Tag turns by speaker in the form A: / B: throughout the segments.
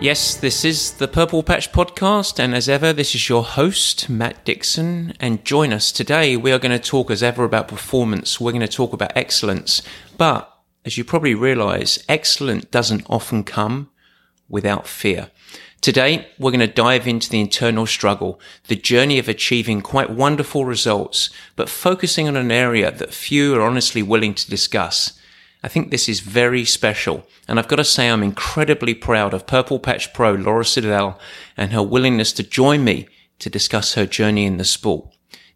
A: Yes, this is the Purple Patch Podcast, and as ever, this is your host, Matt Dixon. And join us today. We are going to talk, as ever, about performance. We're going to talk about excellence. But as you probably realize, excellence doesn't often come without fear. Today, we're going to dive into the internal struggle, the journey of achieving quite wonderful results, but focusing on an area that few are honestly willing to discuss I think this is very special. And I've got to say, I'm incredibly proud of Purple Patch Pro Laura Siddall and her willingness to join me to discuss her journey in the sport.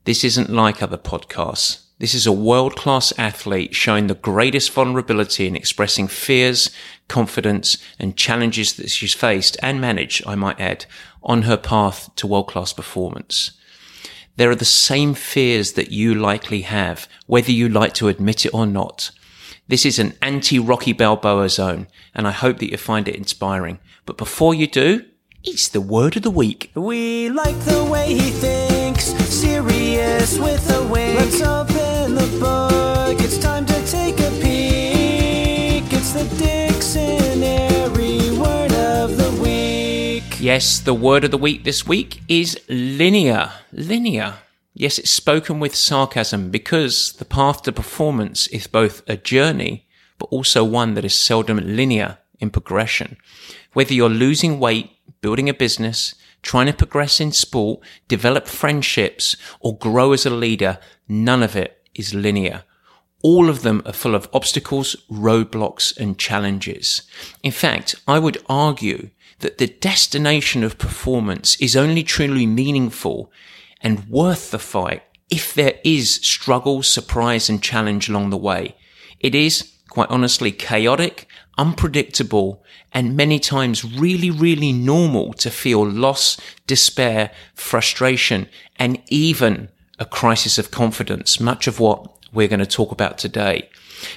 A: This isn't like other podcasts. This is a world class athlete showing the greatest vulnerability in expressing fears, confidence, and challenges that she's faced and managed, I might add, on her path to world class performance. There are the same fears that you likely have, whether you like to admit it or not. This is an anti-Rocky Balboa zone, and I hope that you find it inspiring. But before you do, it's the word of the week.
B: We like the way he thinks, serious with a wink. Let's open the book, it's time to take a peek. It's the dictionary word of the week.
A: Yes, the word of the week this week is linear. Linear. Yes, it's spoken with sarcasm because the path to performance is both a journey, but also one that is seldom linear in progression. Whether you're losing weight, building a business, trying to progress in sport, develop friendships, or grow as a leader, none of it is linear. All of them are full of obstacles, roadblocks, and challenges. In fact, I would argue that the destination of performance is only truly meaningful and worth the fight if there is struggle, surprise and challenge along the way. It is, quite honestly, chaotic, unpredictable, and many times really, really normal to feel loss, despair, frustration, and even a crisis of confidence, much of what we're going to talk about today.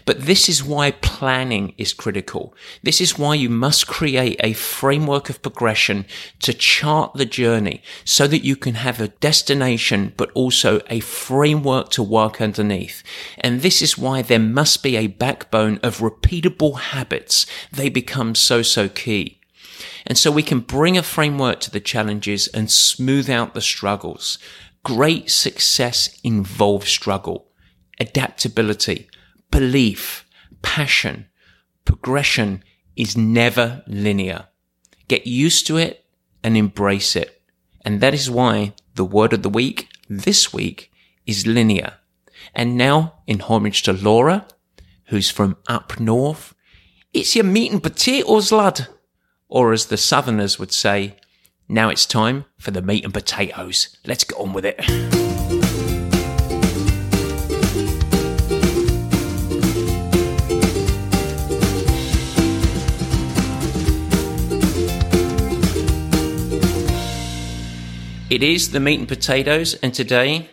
A: But this is why planning is critical. This is why you must create a framework of progression to chart the journey so that you can have a destination, but also a framework to work underneath. And this is why there must be a backbone of repeatable habits. They become so, so key. And so we can bring a framework to the challenges and smooth out the struggles. Great success involves struggle, adaptability, belief, passion, progression is never linear. Get used to it and embrace it. And that is why the word of the week this week is linear. And now, in homage to Laura, who's from up north, it's your meat and potatoes, lad. Or as the southerners would say, now it's time for the meat and potatoes. Let's get on with it. It is the meat and potatoes, and today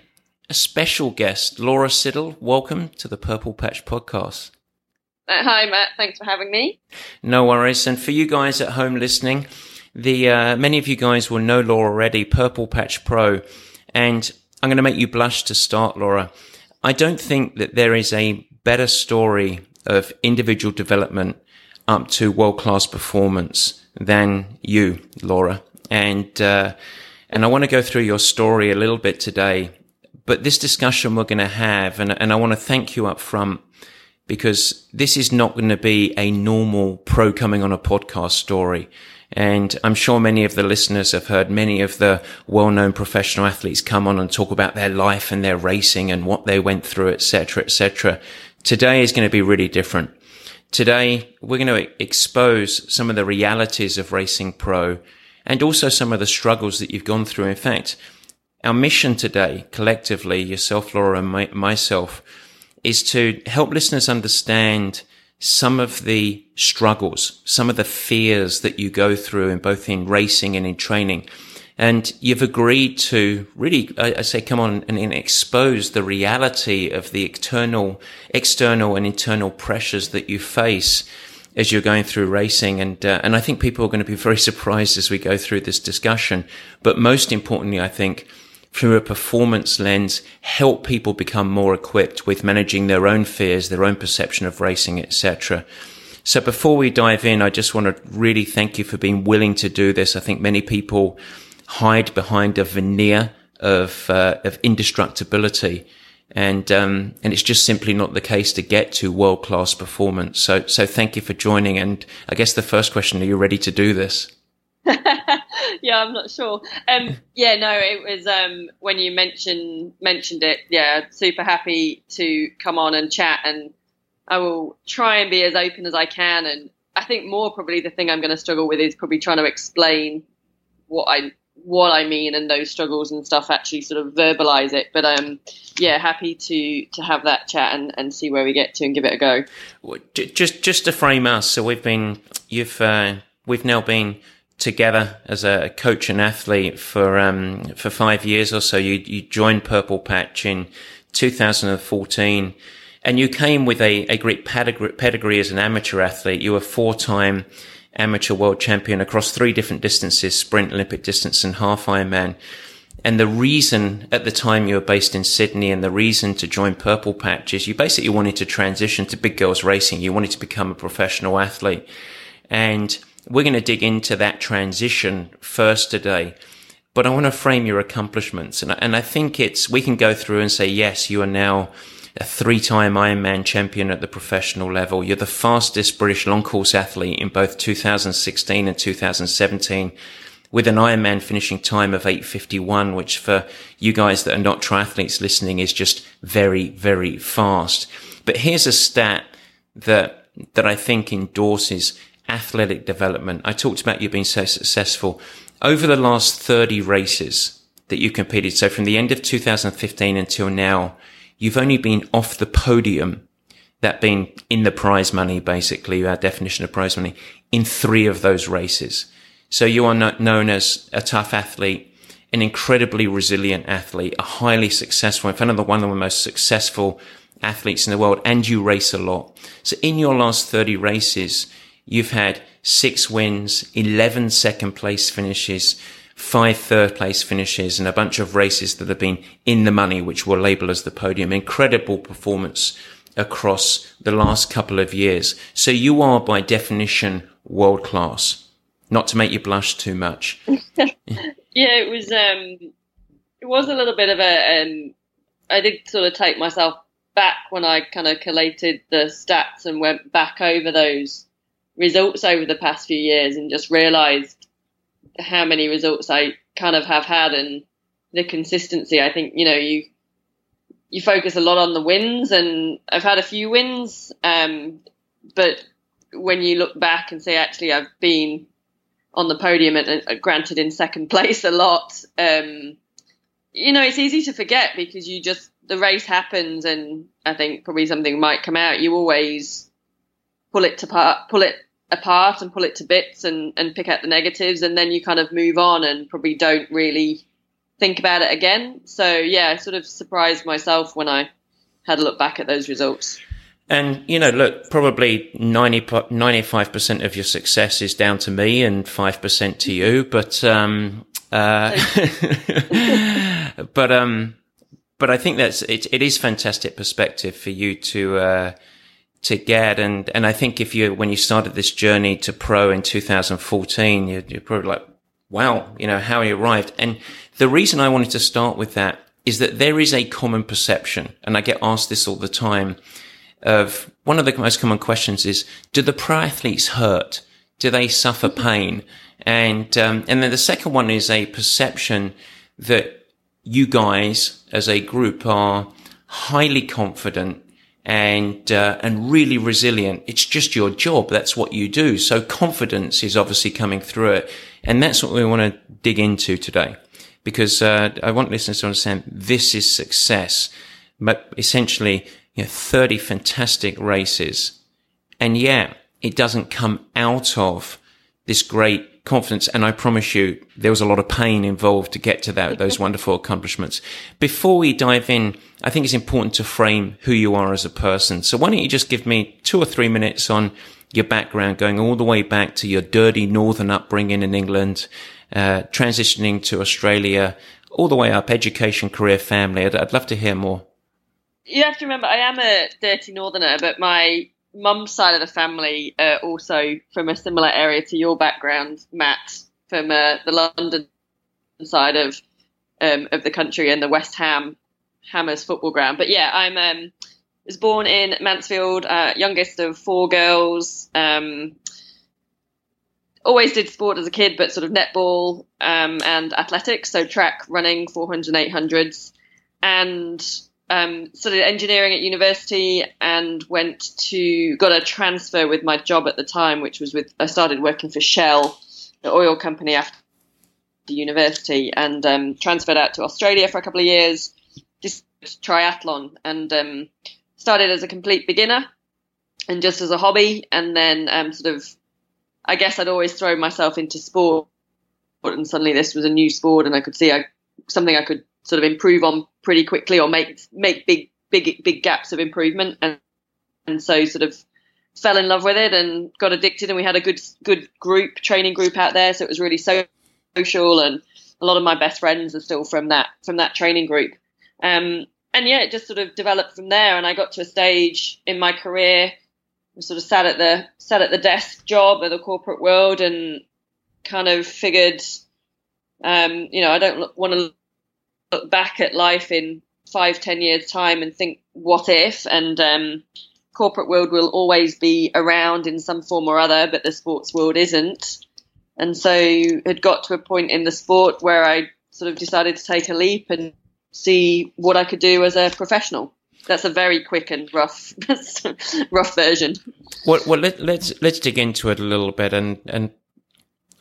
A: a special guest, Laura Siddall. Welcome to the Purple Patch Podcast.
C: Uh, hi, Matt. Thanks for having me.
A: No worries. And for you guys at home listening, the uh, many of you guys will know Laura already, Purple Patch Pro, and I'm going to make you blush to start, Laura. I don't think that there is a better story of individual development up to world class performance than you, Laura. And uh, and I want to go through your story a little bit today. But this discussion we're going to have, and, and I want to thank you up front because this is not going to be a normal pro coming on a podcast story. And I'm sure many of the listeners have heard many of the well-known professional athletes come on and talk about their life and their racing and what they went through, etc., etc. Today is going to be really different. Today, we're going to expose some of the realities of racing pro and also some of the struggles that you've gone through. In fact, our mission today, collectively, yourself, Laura, and my, myself, is to help listeners understand some of the struggles, some of the fears that you go through in both in racing and in training. And you've agreed to really, I, say, come on and, and, expose the reality of the external, external and internal pressures that you face as you're going through racing. And, uh, and I think people are going to be very surprised as we go through this discussion. But most importantly, I think through a performance lens, help people become more equipped with managing their own fears, their own perception of racing, etc. So before we dive in, I just want to really thank you for being willing to do this. I think many people hide behind a veneer of uh, of indestructibility, and um, and it's just simply not the case to get to world class performance. So so thank you for joining. And I guess the first question: Are you ready to do this?
C: yeah, I'm not sure. Um, yeah, no, it was um, when you mentioned mentioned it. Yeah, super happy to come on and chat, and I will try and be as open as I can. And I think more probably the thing I'm going to struggle with is probably trying to explain what I what I mean and those struggles and stuff. Actually, sort of verbalize it. But um, yeah, happy to to have that chat and, and see where we get to and give it a go.
A: Just just to frame us, so we've been you've uh, we've now been together as a coach and athlete for um, for five years or so. You you joined Purple Patch in 2014, and you came with a, a great pedigree, pedigree as an amateur athlete. You were four time amateur world champion across three different distances: sprint, Olympic distance, and half Ironman. And the reason at the time you were based in Sydney and the reason to join Purple Patch is you basically wanted to transition to big girls racing. You wanted to become a professional athlete. And we're going to dig into that transition first today, but I want to frame your accomplishments. And, and I think it's, we can go through and say, yes, you are now a three-time Ironman champion at the professional level. You're the fastest British long course athlete in both 2016 and 2017 with an Ironman finishing time of 851, which for you guys that are not triathletes listening is just very, very fast. But here's a stat that, that I think endorses athletic development. I talked about you being so successful over the last 30 races that you competed. So from the end of 2015 until now, you've only been off the podium, that being in the prize money, basically, our definition of prize money, in three of those races. So you are known as a tough athlete, an incredibly resilient athlete, a highly successful, in fact, the one of the most successful athletes in the world, and you race a lot. So in your last 30 races, You've had six wins, 11 second place finishes, five third place finishes, and a bunch of races that have been in the money, which we'll label as the podium. Incredible performance across the last couple of years. So you are by definition world class. Not to make you blush too much.
C: yeah, it was um it was a little bit of a um I did sort of take myself back when I kind of collated the stats and went back over those results over the past few years and just realized how many results I kind of have had and the consistency. I think, you know, you, you focus a lot on the wins and I've had a few wins. Um, but when you look back and say, actually, I've been on the podium and uh, granted in second place a lot, um, you know, it's easy to forget because you just, the race happens and I think probably something might come out. You always pull it to pull it apart and pull it to bits and, and pick out the negatives and then you kind of move on and probably don't really think about it again. So yeah, I sort of surprised myself when I had a look back at those results.
A: And, you know, look, probably 90, 95% of your success is down to me and 5% to you, but, um, uh, but, um, but I think that's, it, it is fantastic perspective for you to, uh, to get. And, and I think if you, when you started this journey to pro in 2014, you're, you're probably like, wow, you know, how you arrived. And the reason I wanted to start with that is that there is a common perception. And I get asked this all the time of one of the most common questions is, do the pro athletes hurt? Do they suffer pain? And, um, and then the second one is a perception that you guys as a group are highly confident and uh, and really resilient. It's just your job. That's what you do. So confidence is obviously coming through it, and that's what we want to dig into today, because uh, I want listeners to understand this is success, but essentially, you know, thirty fantastic races, and yeah, it doesn't come out of this great confidence. And I promise you, there was a lot of pain involved to get to that, those wonderful accomplishments. Before we dive in, I think it's important to frame who you are as a person. So why don't you just give me two or three minutes on your background, going all the way back to your dirty northern upbringing in England, uh, transitioning to Australia, all the way up, education, career, family. I'd, I'd love to hear more.
C: You have to remember, I am a dirty northerner, but my mum's side of the family uh, also from a similar area to your background, Matt, from uh, the London side of um, of the country and the West Ham Hammers football ground. But yeah, I'm um, was born in Mansfield, uh, youngest of four girls. Um, always did sport as a kid, but sort of netball um, and athletics, so track, running, 400 and 800s, and um, studied engineering at university and went to got a transfer with my job at the time, which was with I started working for Shell, the oil company after the university, and um, transferred out to Australia for a couple of years. Just triathlon and um, started as a complete beginner and just as a hobby, and then um, sort of I guess I'd always thrown myself into sport, and suddenly this was a new sport, and I could see I, something I could sort of improve on pretty quickly or make make big big big gaps of improvement. And and so sort of fell in love with it and got addicted. And we had a good good group training group out there. So it was really so social. And a lot of my best friends are still from that from that training group. Um, and yeah it just sort of developed from there. And I got to a stage in my career sort of sat at the sat at the desk job of the corporate world and kind of figured um, you know I don't want to look back at life in five, ten years' time and think, what if? And um, corporate world will always be around in some form or other, but the sports world isn't. And so had got to a point in the sport where I sort of decided to take a leap and see what I could do as a professional. That's a very quick and rough, rough version.
A: Well, well let, us let's, let's dig into it a little bit and and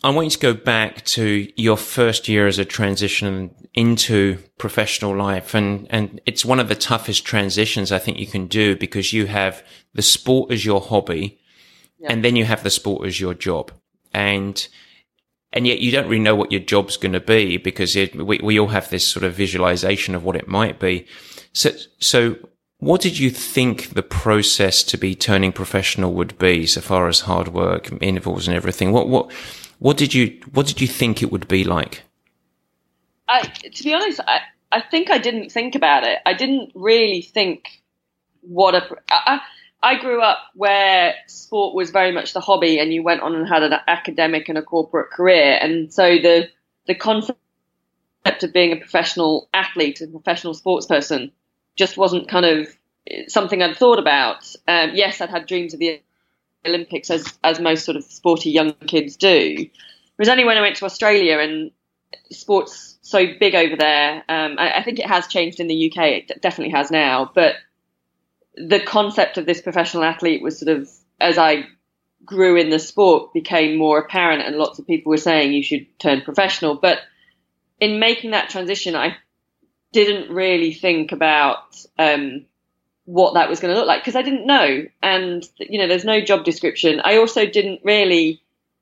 A: I want you to go back to your first year as a transition into professional life. And, and it's one of the toughest transitions I think you can do because you have the sport as your hobby yeah. and then you have the sport as your job. And, and yet you don't really know what your job's going to be because it, we, we all have this sort of visualization of what it might be. So, so what did you think the process to be turning professional would be so far as hard work, intervals and everything? What, what, what did you What did you think it would be like?
C: I, to be honest, I, I think I didn't think about it. I didn't really think what a. I, I grew up where sport was very much the hobby, and you went on and had an academic and a corporate career, and so the the concept of being a professional athlete and professional sports person just wasn't kind of something I'd thought about. Um, yes, I'd had dreams of the Olympics as as most sort of sporty young kids do. It was only when I went to Australia and sports so big over there. Um, I, I, think it has changed in the UK. It definitely has now. But the concept of this professional athlete was sort of as I grew in the sport became more apparent, and lots of people were saying you should turn professional. But in making that transition, I didn't really think about um, what that was going to look like because I didn't know. And, you know, there's no job description. I also didn't really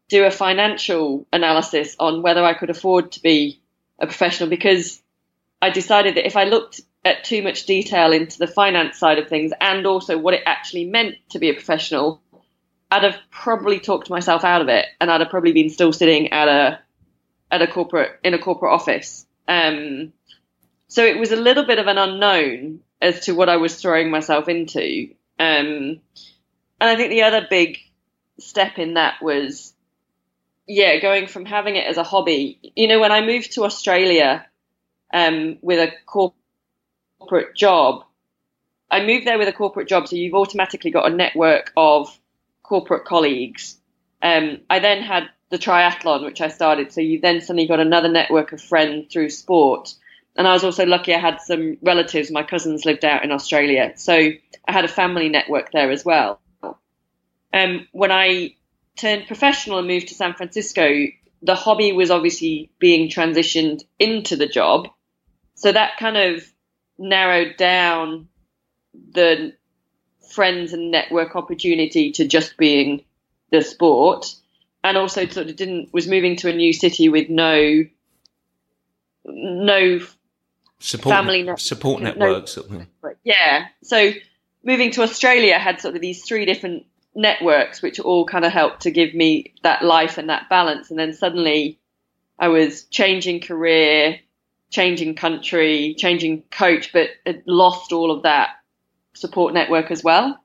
C: do a financial analysis on whether I could afford to be a professional because I decided that if I looked at too much detail into the finance side of things and also what it actually meant to be a professional, I'd have probably talked myself out of it and I'd have probably been still sitting at a at a corporate in a corporate office. Um, so it was a little bit of an unknown as to what I was throwing myself into. Um, and I think the other big step in that was, yeah, going from having it as a hobby. You know, when I moved to Australia um, with a corporate job, I moved there with a corporate job, so you've automatically got a network of corporate colleagues. Um, I then had the triathlon, which I started, so you then suddenly got another network of friends through sport. And I was also lucky I had some relatives, my cousins lived out in Australia. So I had a family network there as well. Um, when I turned professional and moved to San Francisco, the hobby was obviously being transitioned into the job. So that kind of narrowed down the friends and network opportunity to just being the sport. and also sort of didn't was moving to a new city with no no
A: Support,
C: Family net-
A: support networks. thing.
C: yeah. So moving to Australia had sort of these three different networks, which all kind of helped to give me that life and that balance. And then suddenly I was changing career, changing country, changing coach, but had lost all of that support network as well.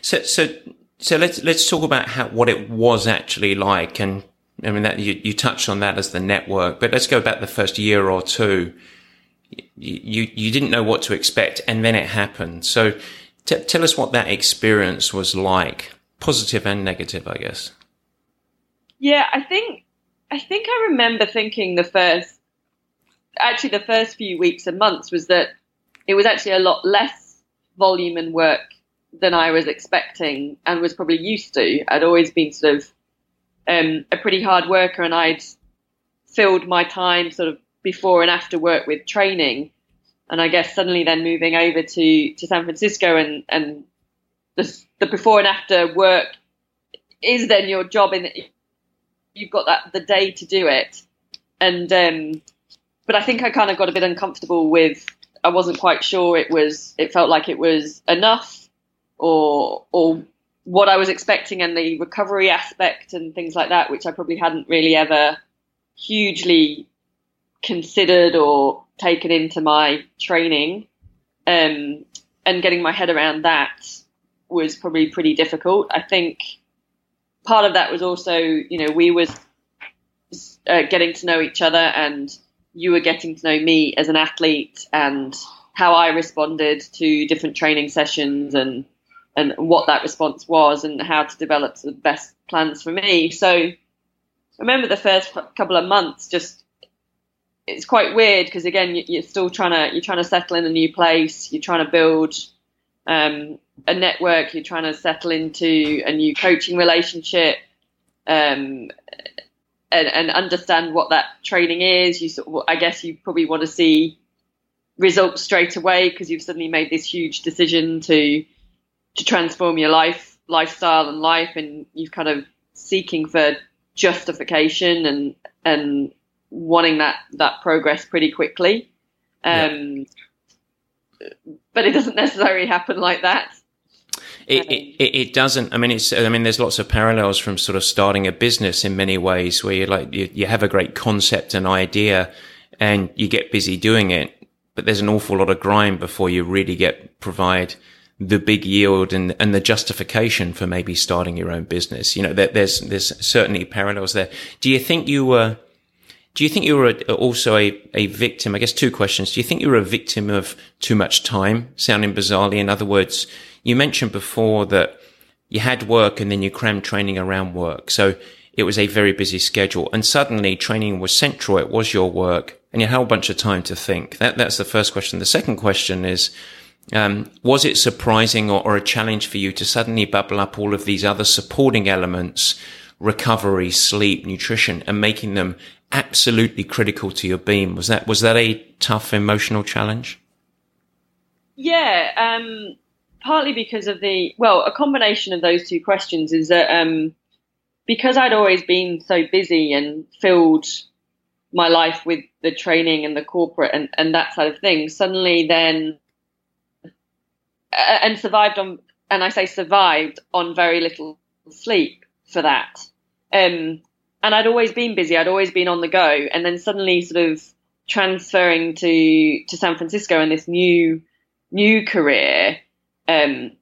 A: So, so, so let's let's talk about how what it was actually like, and I mean that you, you touched on that as the network, but let's go back the first year or two. You you, didn't know what to expect, and then it happened. So, t- tell us what that experience was like, positive and negative, I guess.
C: Yeah, I think I think I remember thinking the first actually the first few weeks and months was that it was actually a lot less volume and work than I was expecting and was probably used to. I'd always been sort of um, a pretty hard worker and I'd filled my time sort of before and after work with training. And I guess suddenly then moving over to, to San Francisco and, and the, the before and after work is then your job in you've got that the day to do it and um but i think i kind of got a bit uncomfortable with i wasn't quite sure it was it felt like it was enough or or what i was expecting and the recovery aspect and things like that which i probably hadn't really ever hugely considered or taken into my training um and getting my head around that was probably pretty difficult i think part of that was also, you know, we was uh, getting to know each other, and you were getting to know me as an athlete, and how I responded to different training sessions, and and what that response was, and how to develop the best plans for me. So, I remember the first couple of months just. It's quite weird because again, you- you're still trying to you're trying to settle in a new place. You're trying to build um, a network. You're trying to settle into a new coaching relationship, um, and, and understand what that training is. You, sort of, I guess, you probably want to see results straight away because you've suddenly made this huge decision to to transform your life, lifestyle, and life, and you've kind of seeking for justification and and wanting that that progress pretty quickly. Um, But it doesn't necessarily happen like that.
A: It, it, it it doesn't. I mean, it's. I mean, there's lots of parallels from sort of starting a business in many ways, where you like you, you have a great concept and idea, and you get busy doing it, but there's an awful lot of grind before you really get provide the big yield and and the justification for maybe starting your own business. You know, there, there's there's certainly parallels there. Do you think you were? Do you think you were a, also a, a victim? I guess two questions. Do you think you were a victim of too much time? Sounding bizarrely. In other words, you mentioned before that you had work and then you crammed training around work. So it was a very busy schedule and suddenly training was central. It was your work and you had a whole bunch of time to think. That, that's the first question. The second question is, um, was it surprising or, or a challenge for you to suddenly bubble up all of these other supporting elements, recovery, sleep, nutrition, and making them absolutely critical to your beam? Was that was that a tough emotional challenge?
C: Yeah, um, partly because of the well, a combination of those two questions is that um, because I'd always been so busy and filled my life with the training and the corporate and, and that side of things, suddenly then uh, and survived on and I say survived on very little sleep for that. Um, and I'd always been busy. I'd always been on the go, and then suddenly sort of transferring to to San Francisco and this new new career, um,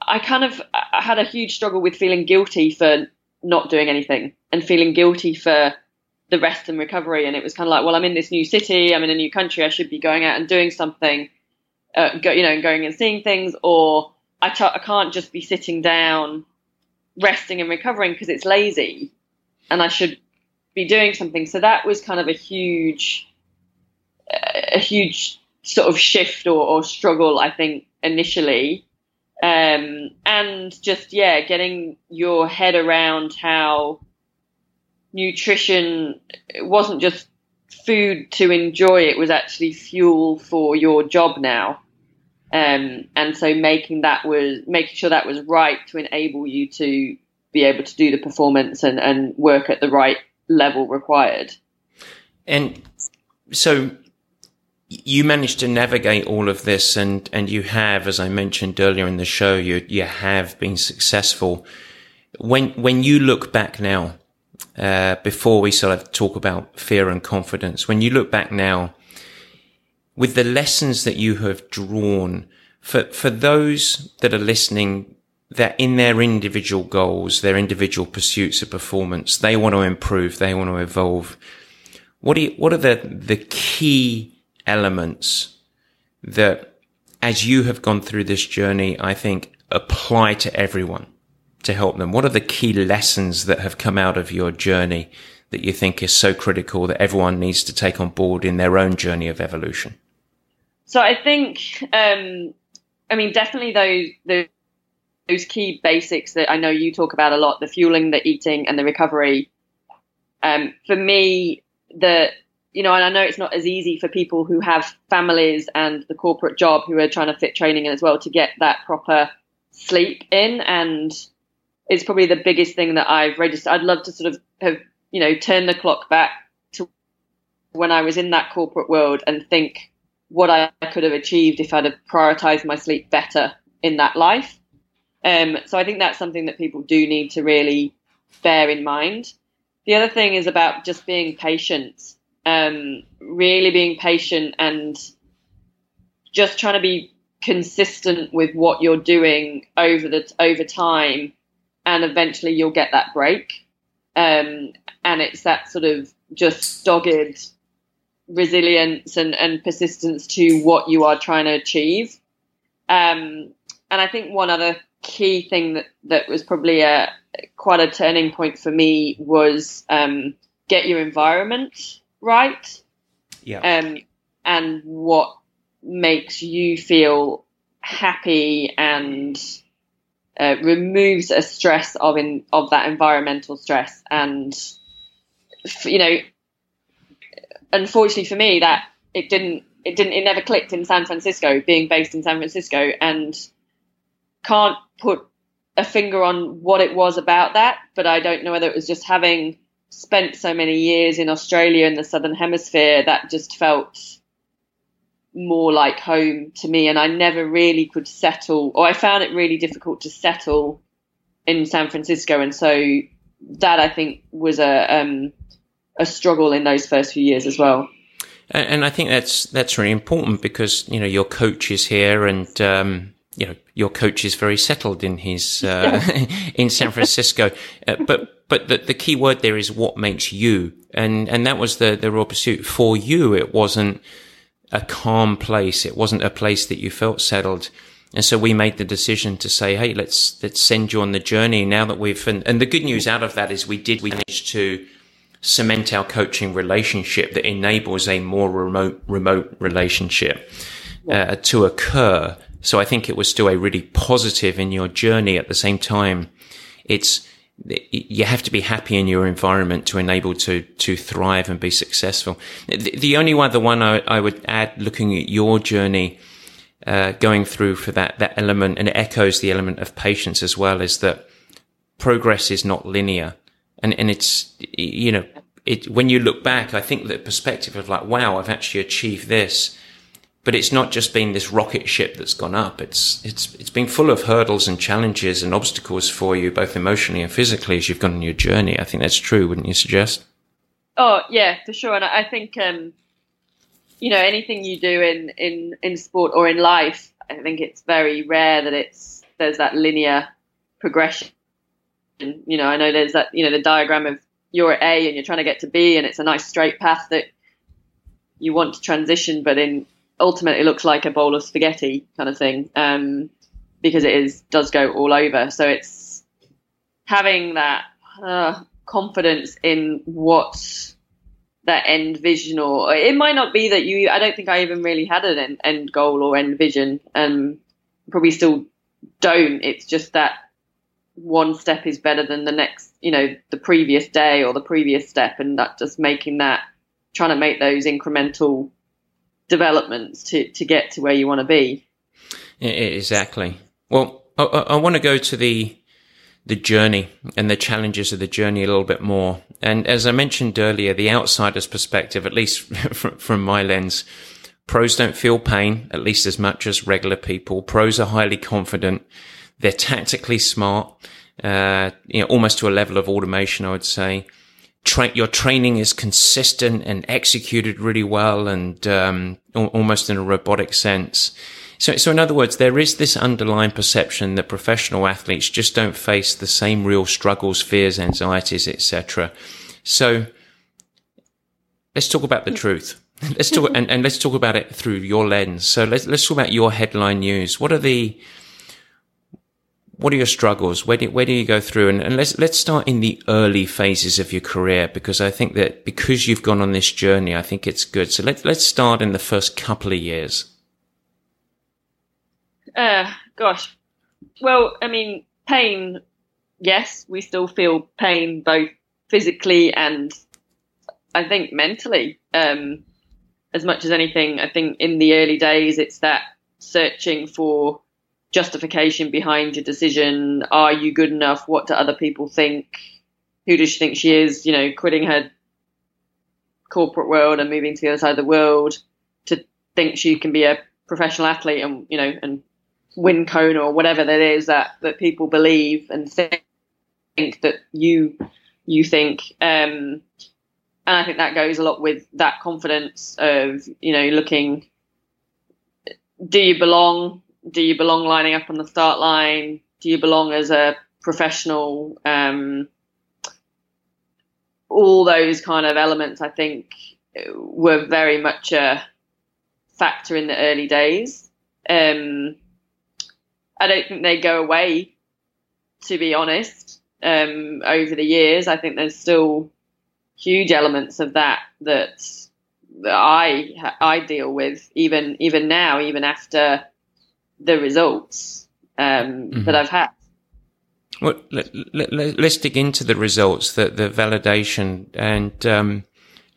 C: I kind of I had a huge struggle with feeling guilty for not doing anything and feeling guilty for the rest and recovery. And it was kind of like, well, I'm in this new city, I'm in a new country, I should be going out and doing something, uh, go, you know, going and seeing things, or I I can't just be sitting down, resting and recovering because it's lazy, and I should be doing something. So that was kind of a huge, a huge sort of shift or, or struggle, I think, initially. Um, and just, yeah, getting your head around how nutrition wasn't just food to enjoy, it was actually fuel for your job now. Um, and so making that was making sure that was right to enable you to be able to do the performance and, and work at the right level required.
A: And so you managed to navigate all of this and, and you have, as I mentioned earlier in the show, you, you have been successful. When, when you look back now, uh, before we sort of talk about fear and confidence, when you look back now with the lessons that you have drawn for, for those that are listening that in their individual goals, their individual pursuits of performance, they want to improve, they want to evolve. What are, you, what are the, the key elements that as you have gone through this journey, I think apply to everyone to help them? What are the key lessons that have come out of your journey that you think is so critical that everyone needs to take on board in their own journey of evolution?
C: So I think, um, I mean, definitely those, those those key basics that I know you talk about a lot: the fueling, the eating, and the recovery. Um, for me, the you know, and I know it's not as easy for people who have families and the corporate job who are trying to fit training in as well to get that proper sleep in. And it's probably the biggest thing that I've registered. I'd love to sort of have, you know, turn the clock back to when I was in that corporate world and think what I could have achieved if I'd have prioritized my sleep better in that life. Um, so I think that's something that people do need to really bear in mind. The other thing is about just being patient, um, really being patient and just trying to be consistent with what you're doing over the over time, and eventually you'll get that break. Um, and it's that sort of just dogged resilience and, and persistence to what you are trying to achieve. Um, and I think one other key thing that, that was probably a quite a turning point for me was um, get your environment right.
A: Yeah.
C: Um, and what makes you feel happy and uh, removes a stress of in of that environmental stress and you know unfortunately for me that it didn't it didn't it never clicked in San Francisco being based in San Francisco and can't put a finger on what it was about that, but I don't know whether it was just having spent so many years in Australia in the southern hemisphere that just felt more like home to me and I never really could settle or I found it really difficult to settle in San Francisco and so that I think was a um, a struggle in those first few years as well.
A: And I think that's that's really important because you know your coach is here, and um, you know your coach is very settled in his uh, in San Francisco. Uh, but but the, the key word there is what makes you, and and that was the the raw pursuit for you. It wasn't a calm place. It wasn't a place that you felt settled. And so we made the decision to say, Hey, let's, let's send you on the journey now that we've, and, and the good news out of that is we did, we managed to cement our coaching relationship that enables a more remote, remote relationship uh, to occur. So I think it was still a really positive in your journey. At the same time, it's, you have to be happy in your environment to enable to to thrive and be successful. The, the only other one I, I, would add, looking at your journey, uh, going through for that that element, and it echoes the element of patience as well, is that progress is not linear, and and it's you know it when you look back, I think the perspective of like, wow, I've actually achieved this but it's not just been this rocket ship that's gone up. It's it's it's been full of hurdles and challenges and obstacles for you, both emotionally and physically, as you've gone on your journey. I think that's true, wouldn't you suggest?
C: Oh yeah, for sure. And I think um, you know anything you do in in in sport or in life, I think it's very rare that it's there's that linear progression. You know, I know there's that you know the diagram of you're at A and you're trying to get to B, and it's a nice straight path that you want to transition, but in ultimately looks like a bowl of spaghetti kind of thing um, because it is does go all over. So it's having that uh, confidence in what that end vision or it might not be that you I don't think I even really had an end, end goal or end vision and probably still don't it's just that one step is better than the next you know the previous day or the previous step and that just making that trying to make those incremental developments to, to get to where you want to be.
A: Exactly. Well, I, I want to go to the the journey and the challenges of the journey a little bit more. And as I mentioned earlier, the outsider's perspective, at least from my lens, pros don't feel pain, at least as much as regular people. Pros are highly confident. They're tactically smart, uh, you know, almost to a level of automation, I would say. Tra- your training is consistent and executed really well and um, almost in a robotic sense. So, so in other words, there is this underlying perception that professional athletes just don't face the same real struggles, fears, anxieties, etc. So, let's talk about the truth. Let's talk, and, and let's talk about it through your lens. So let's let's talk about your headline news. What are the what are your struggles? Where do, where do you go through? And, and, let's, let's start in the early phases of your career because I think that because you've gone on this journey, I think it's good. So let's, let's start in the first couple of years.
C: Uh, gosh. Well, I mean, pain, yes, we still feel pain both physically and I think mentally. Um, as much as anything, I think in the early days, it's that searching for justification behind your decision. Are you good enough? What do other people think? Who does she think she is? You know, quitting her corporate world and moving to the other side of the world to think she can be a professional athlete and you know and win Kona or whatever that is that that people believe and think, that you you think. Um, and I think that goes a lot with that confidence of you know looking. Do you belong? Do you belong lining up on the start line? Do you belong as a professional? Um, all those kind of elements, I think, were very much a factor in the early days. Um, I don't think they go away, to be honest. Um, over the years, I think there's still huge elements of that that, that I I deal with even even now, even after the results um, mm-hmm. that I've had.
A: Well, let, us let, dig into the results, the, the validation, and um,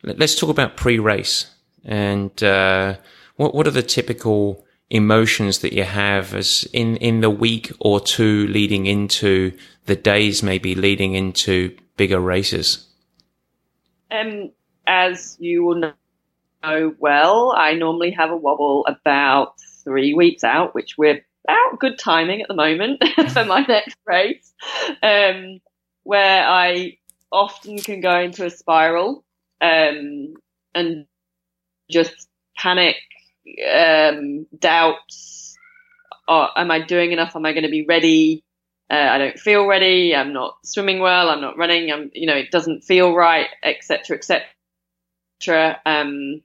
A: let, us talk about pre-race and uh, what what are the typical emotions that you have as in, in the week or two leading into the days, maybe leading into bigger races?
C: Um, as you will know well, I normally have a wobble about three weeks out, which we're about good timing at the moment for my next race, um, where I often can go into a spiral um, and just panic um, doubts. Oh, am I doing enough? Am I going to be ready? Uh, I don't feel ready. I'm not swimming well. I'm not running. I'm, you know, it doesn't feel right, etc., etc. Um,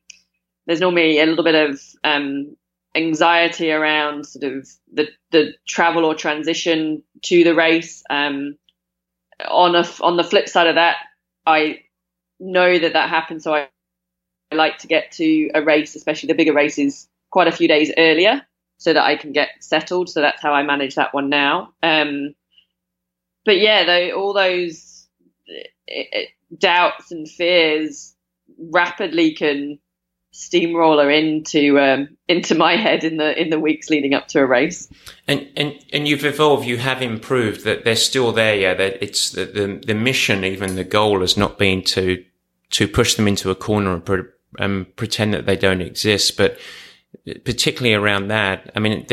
C: there's normally a little bit of um, anxiety around sort of the the travel or transition to the race. Um, on a, on the flip side of that, I know that that happens, so I like to get to a race, especially the bigger races, quite a few days earlier so that I can get settled. So that's how I manage that one now. Um, but yeah, though, all those it, eh, it, eh, doubts and fears rapidly can steamroller into um, into my head in the in the weeks leading up to a race.
A: And and and you've evolved. You have improved. That they're still there. Yeah. That it's the, the the mission, even the goal, has not been to to push them into a corner and put and pretend that they don't exist. But particularly around that, I mean,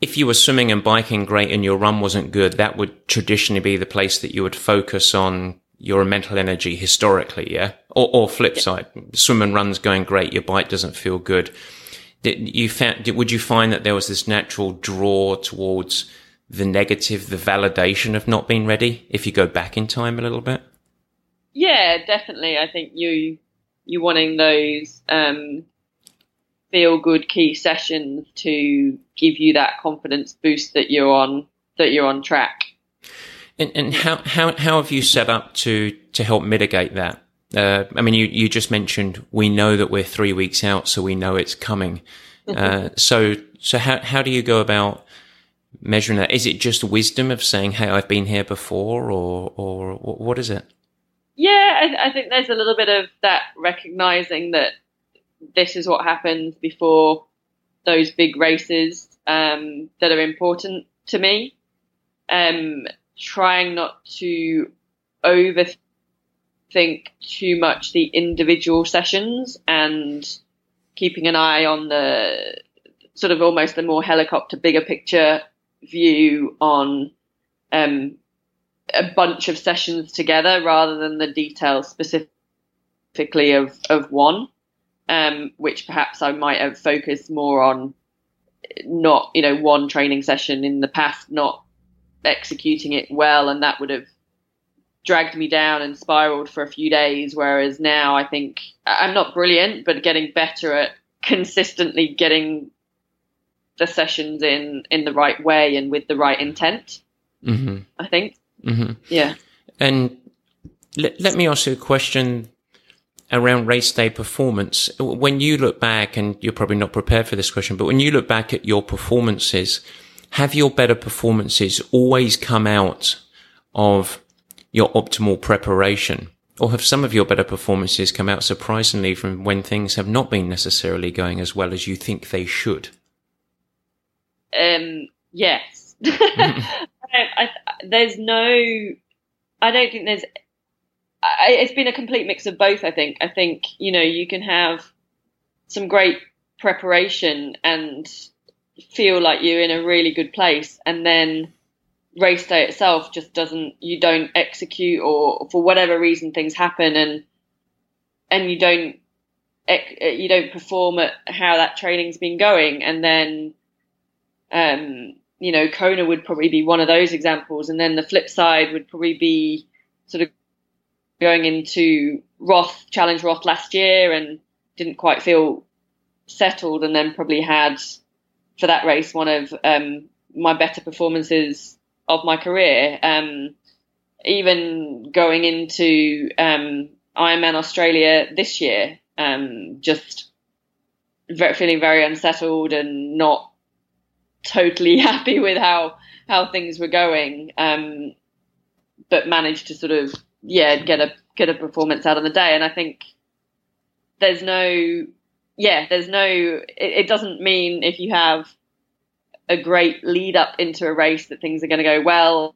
A: if you were swimming and biking great and your run wasn't good, that would traditionally be the place that you would focus on your mental energy historically, yeah? Or, or flip side, swim and run's going great, your bike doesn't feel good. Did you found, did, would you find that there was this natural draw towards the negative, the validation of not being ready if you go back in time a little bit?
C: Yeah, definitely. I think you you're wanting those um, feel good key sessions to give you that confidence boost that you're on that you're on track.
A: And, and how, how how have you set up to to help mitigate that? Uh, I mean, you, you just mentioned we know that we're three weeks out, so we know it's coming. Mm-hmm. Uh, so so how how do you go about measuring that? Is it just wisdom of saying, "Hey, I've been here before," or or what is it?
C: Yeah, I, I think there's a little bit of that recognizing that this is what happens before those big races um, that are important to me. um, trying not to overthink too much the individual sessions and keeping an eye on the sort of almost the more helicopter, bigger picture view on um, a bunch of sessions together rather than the details specifically of, of one, um, which perhaps I might have focused more on not, you know, one training session in the past, not executing it well, and that would have dragged me down and spiraled for a few days. Whereas now I think I'm not brilliant, but getting better at consistently getting the sessions in in the right way and with the right intent.
A: Mm-hmm.
C: I think.
A: Mm-hmm.
C: Yeah.
A: And let, let me ask you a question around race day performance. When you look back, and you're probably not prepared for this question, but when you look back at your performances, have your better performances always come out of your optimal preparation? Or have some of your better performances come out surprisingly from when things have not been necessarily going as well as you think they should?
C: Um, yes. I, I, there's no. I don't think there's. I, it's been a complete mix of both. I think. I think you know you can have some great preparation and feel like you're in a really good place, and then race day itself just doesn't. You don't execute, or for whatever reason things happen, and and you don't you don't perform at how that training's been going, and then um, you know, Kona would probably be one of those examples. And then the flip side would probably be sort of going into Roth, Challenge Roth last year and didn't quite feel settled and then probably had for that race one of um, my better performances of my career. Um, even going into um, Ironman Australia this year, um, just very, feeling very unsettled and not totally happy with how how things were going, um, but managed to sort of yeah get a get a performance out on the day. And I think there's no yeah there's no it, it doesn't mean if you have a great lead up into a race that things are going to go well,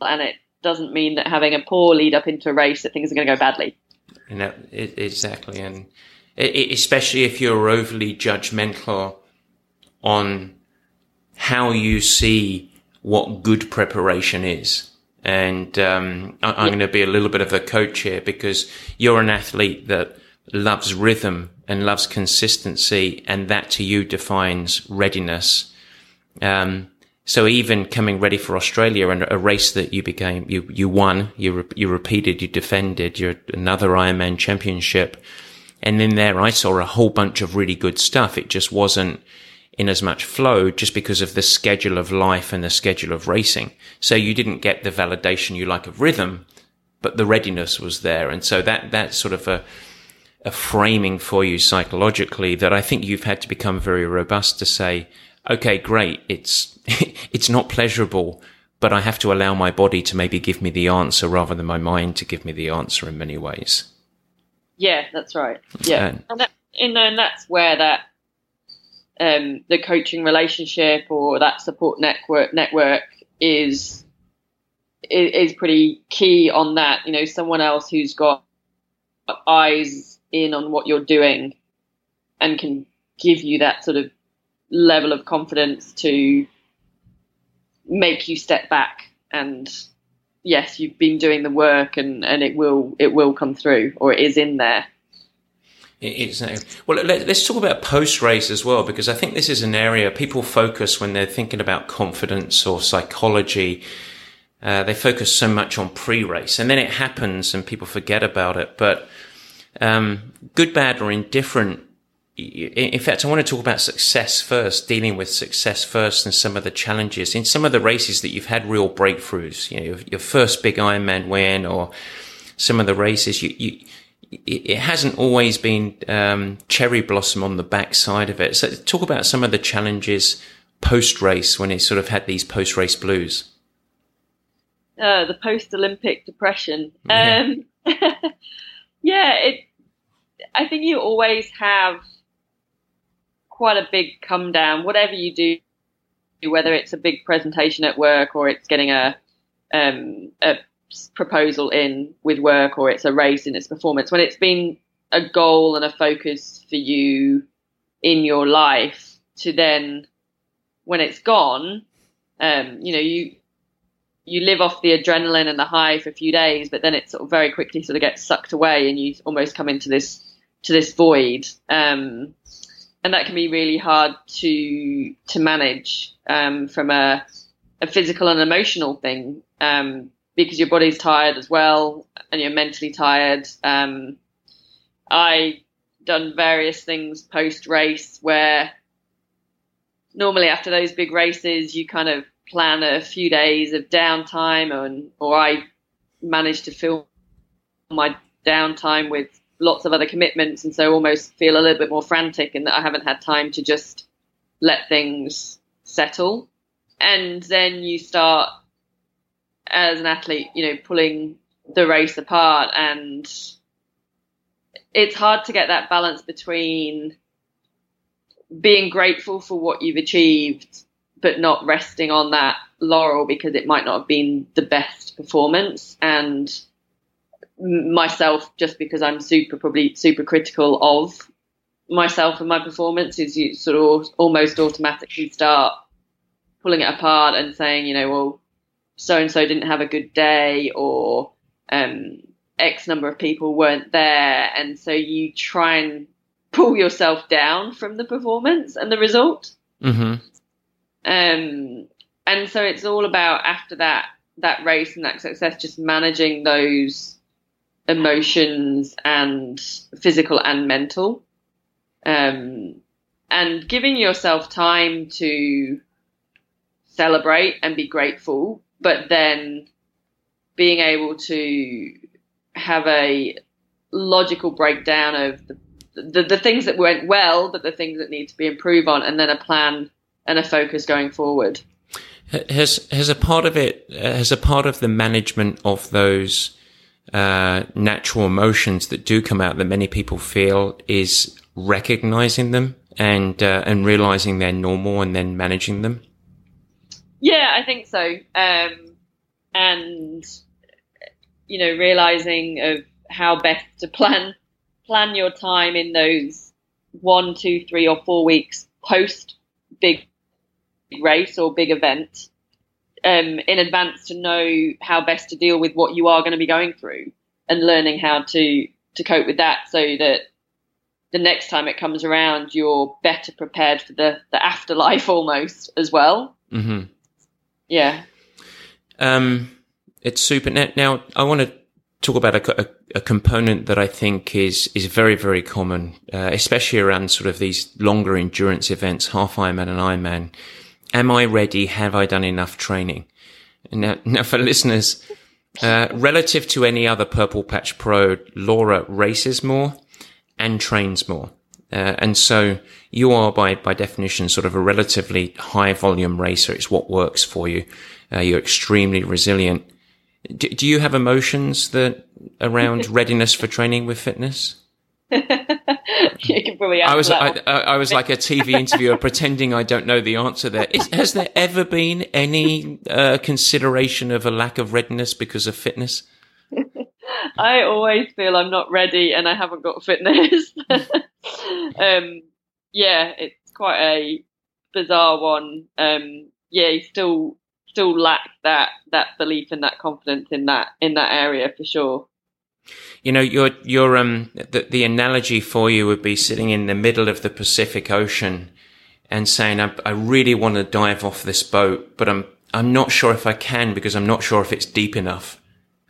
C: and it doesn't mean that having a poor lead up into a race that things are going to go badly.
A: It, exactly, and it, especially if you're overly judgmental on how you see what good preparation is. And um, I, am going to be a little bit of a coach here because you're an athlete that loves rhythm and loves consistency, and that to you defines readiness. Um, so even coming ready for Australia and a race that you became, you, you won, you, re- you repeated, you defended, you're another Ironman championship. And in there, I saw a whole bunch of really good stuff. It just wasn't, in as much flow just because of the schedule of life and the schedule of racing. So you didn't get the validation you like of rhythm, but the readiness was there. And so that, that's sort of a, a framing for you psychologically that I think you've had to become very robust to say, okay, great. It's, it's not pleasurable, but I have to allow my body to maybe give me the answer rather than my mind to give me the answer in many ways.
C: Yeah, that's right. Yeah. And, and, that, and that's where that um, the coaching relationship or that support network network is, is pretty key on that. You know, someone else who's got eyes in on what you're doing and can give you that sort of level of confidence to make you step back and yes you've been doing the work and and it will it will come through or it is in there
A: it's well. Let, us talk about post race as well, because I think this is an area people focus when they're thinking about confidence or psychology. Uh, they focus so much on pre race, and then it happens, and people forget about it. But um, good, bad, or indifferent. In fact, I want to talk about success first, dealing with success first, and some of the challenges in some of the races that you've had real breakthroughs. You know, your, your first big Ironman win, or some of the races you, you it hasn't always been um, cherry blossom on the backside of it. So, talk about some of the challenges post race when it sort of had these post race blues.
C: Uh, the post Olympic depression. Yeah. Um, yeah, it. I think you always have quite a big come down. Whatever you do, whether it's a big presentation at work or it's getting a um, a proposal in with work or it's a race in its performance, when it's been a goal and a focus for you in your life to then when it's gone, um, you know, you you live off the adrenaline and the high for a few days, but then it sort of very quickly sort of gets sucked away, and you almost come into this to this void, um, and that can be really hard to to manage um, from a, a physical and emotional thing um, because your body's tired as well, and you're mentally tired. Um, I done various things post race where normally after those big races you kind of plan a few days of downtime and or I managed to fill my downtime with lots of other commitments and so almost feel a little bit more frantic and that I haven't had time to just let things settle and then you start as an athlete you know pulling the race apart and it's hard to get that balance between being grateful for what you've achieved, but not resting on that laurel because it might not have been the best performance. And myself, just because I'm super, probably super critical of myself and my performance, is you sort of almost automatically start pulling it apart and saying, you know, well, so and so didn't have a good day, or um, X number of people weren't there, and so you try and pull yourself down from the performance and the result.
A: Mm-hmm.
C: Um, and so it's all about after that that race and that success, just managing those emotions and physical and mental, um, and giving yourself time to celebrate and be grateful, but then being able to have a logical breakdown of the, the, the things that went well, but the things that need to be improved on, and then a plan and a focus going forward.
A: Has has a part of it has a part of the management of those uh, natural emotions that do come out that many people feel is recognizing them and uh, and realizing they're normal and then managing them.
C: Yeah, I think so. Um, and you know, realizing of how best to plan plan your time in those one, two, three, or four weeks post big race or big event um, in advance to know how best to deal with what you are going to be going through and learning how to to cope with that so that the next time it comes around you're better prepared for the the afterlife almost as well
A: Mm-hmm.
C: yeah
A: Um, it's super. Now, now I want to talk about a, a, a component that I think is is very very common, uh, especially around sort of these longer endurance events, half Ironman and Ironman. Am I ready? Have I done enough training? Now, now for listeners, uh, relative to any other Purple Patch Pro, Laura races more and trains more. Uh, and so you are by, by definition sort of a relatively high volume racer. It's what works for you. Uh, you're extremely resilient. Do, do you have emotions that around readiness for training with fitness?
C: you can probably
A: I was I. I, I was like a TV interviewer pretending I don't know the answer there. Is, has there ever been any uh, consideration of a lack of readiness because of fitness?
C: I always feel I'm not ready and I haven't got fitness. um, yeah, it's quite a bizarre one. Um, yeah, you still still lack that that belief and that confidence in that in that area for sure.
A: You know, your your um the, the analogy for you would be sitting in the middle of the Pacific Ocean and saying, I, I really want to dive off this boat, but I'm I'm not sure if I can because I'm not sure if it's deep enough,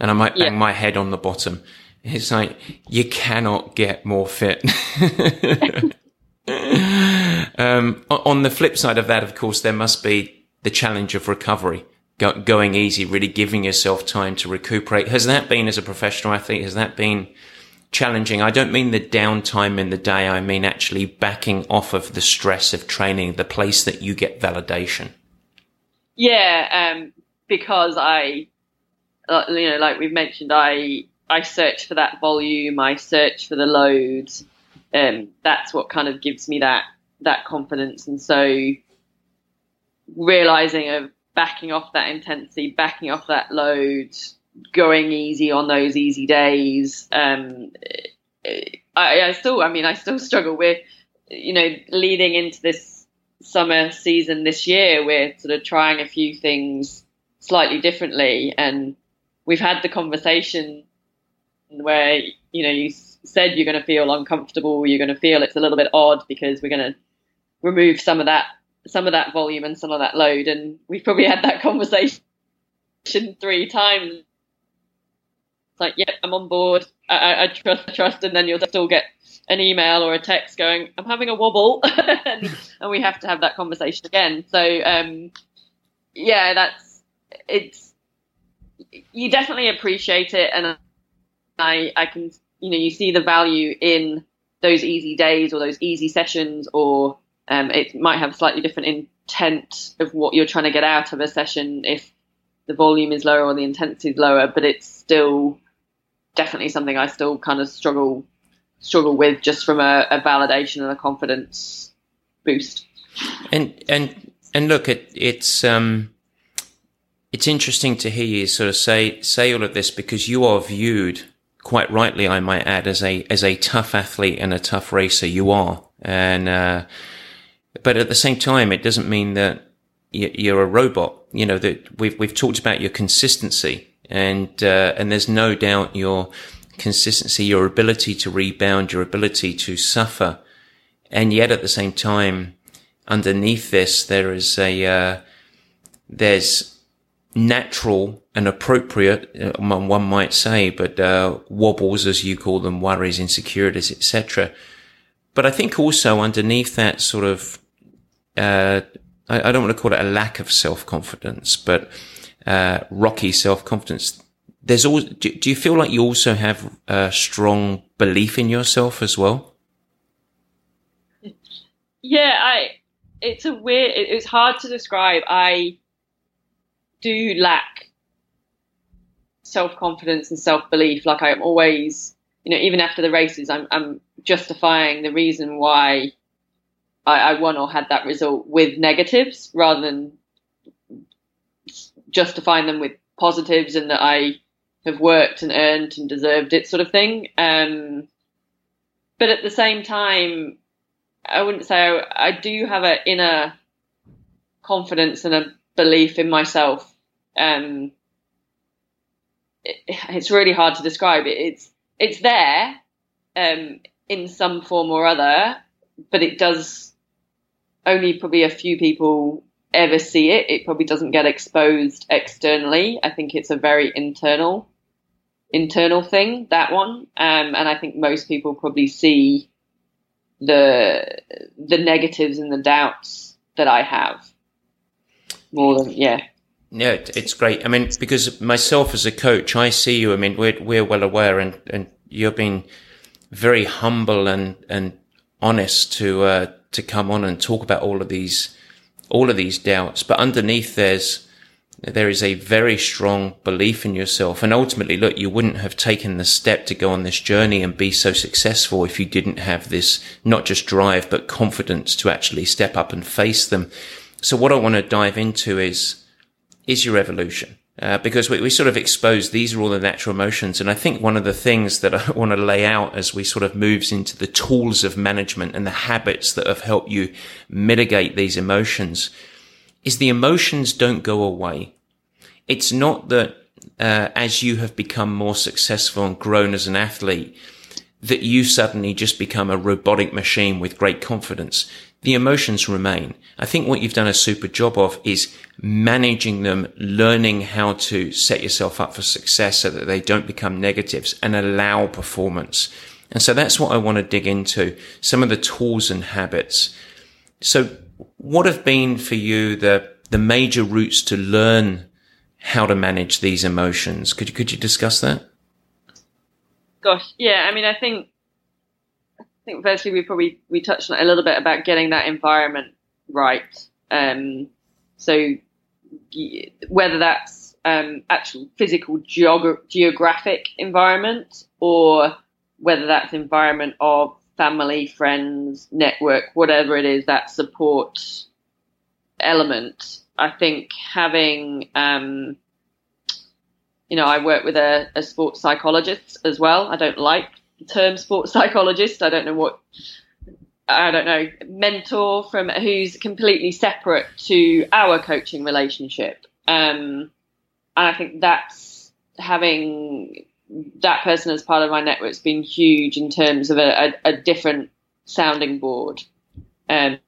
A: and I might bang
C: Yeah.
A: my head on the bottom. It's like you cannot get more fit. um, on the flip side of that, of course, there must be the challenge of recovery, go, going easy, really giving yourself time to recuperate. Has that been, as a professional athlete, has that been challenging? I don't mean the downtime in the day. I mean actually backing off of the stress of training, the place that you get validation.
C: Yeah, um, because I, uh, you know, like we've mentioned, I I search for that volume, I search for the loads. Um, that's what kind of gives me that that confidence, and so realizing of backing off that intensity, backing off that load, going easy on those easy days. Um, I, I still, I mean, I still struggle with, you know, leading into this summer season this year. We're sort of trying a few things slightly differently, and we've had the conversation where you know you said you're going to feel uncomfortable, you're going to feel it's a little bit odd because we're going to remove some of that some of that volume and some of that load, and we've probably had that conversation three times. It's like, yeah, I'm on board. I, I, I trust, I trust, and then you'll still get an email or a text going, "I'm having a wobble," and, and, we have to have that conversation again. So, um, yeah, that's it's. You definitely appreciate it, and I, I can, you know, you see the value in those easy days or those easy sessions, or um, it might have a slightly different intent of what you're trying to get out of a session if the volume is lower or the intensity is lower, but it's still definitely something I still kind of struggle struggle with just from a, a validation and a confidence boost.
A: And and and look, it, it's um, it's interesting to hear you sort of say say all of this because you are viewed quite rightly, I might add, as a as a tough athlete and a tough racer. You are, and uh, but at the same time, it doesn't mean that you're a robot. You know that we've we've talked about your consistency, and uh, and there's no doubt your consistency, your ability to rebound, your ability to suffer, and yet at the same time, underneath this, there is a uh, there's natural and appropriate, uh, one might say, but uh, wobbles, as you call them, worries, insecurities, etc. But I think also underneath that sort of uh, I, I, don't want to call it a lack of self confidence, but uh, rocky self confidence. There's always. Do, do, you feel like you also have a strong belief in yourself as well?
C: Yeah, I. It's a weird. It, it's hard to describe. I do lack self confidence and self belief. Like I'm always, you know, even after the races, I'm, I'm justifying the reason why I, I won or had that result with negatives rather than justifying them with positives and that I have worked and earned and deserved it sort of thing. Um, but at the same time, I wouldn't say I, I do have an inner confidence and a belief in myself. Um, it, it's really hard to describe it. It's it's there um, in some form or other, but it does only probably a few people ever see it. It probably doesn't get exposed externally. I think it's a very internal internal thing that one, um, and I think most people probably see the the negatives and the doubts that I have more than yeah.
A: Yeah, it's great. I mean, because myself as a coach, I see you. I mean, we're we're well aware, and and you've been very humble and and honest to uh, to come on and talk about all of these, all of these doubts. But underneath there's, there is a very strong belief in yourself. And ultimately, look, you wouldn't have taken the step to go on this journey and be so successful if you didn't have this, not just drive, but confidence to actually step up and face them. So what I want to dive into is, is your evolution. Uh, because we, we sort of expose these are all the natural emotions. And I think one of the things that I want to lay out as we sort of moves into the tools of management and the habits that have helped you mitigate these emotions is the emotions don't go away. It's not that uh, as you have become more successful and grown as an athlete, that you suddenly just become a robotic machine with great confidence the emotions remain. I think what you've done a super job of is managing them, learning how to set yourself up for success so that they don't become negatives and allow performance. And so that's what I want to dig into some of the tools and habits. So what have been for you the, the major routes to learn how to manage these emotions? Could you, could you discuss that?
C: Gosh, yeah. I mean, I think think firstly we probably we touched on a little bit about getting that environment right. Um, so whether that's um, actual physical geog- geographic environment or whether that's environment of family, friends, network, whatever it is that support element. I think having, um, you know, I work with a, a sports psychologist as well. I don't like term sports psychologist. I don't know what I don't know, mentor from who's completely separate to our coaching relationship. Um, and I think that's having that person as part of my network's been huge in terms of a, a, a different sounding board um,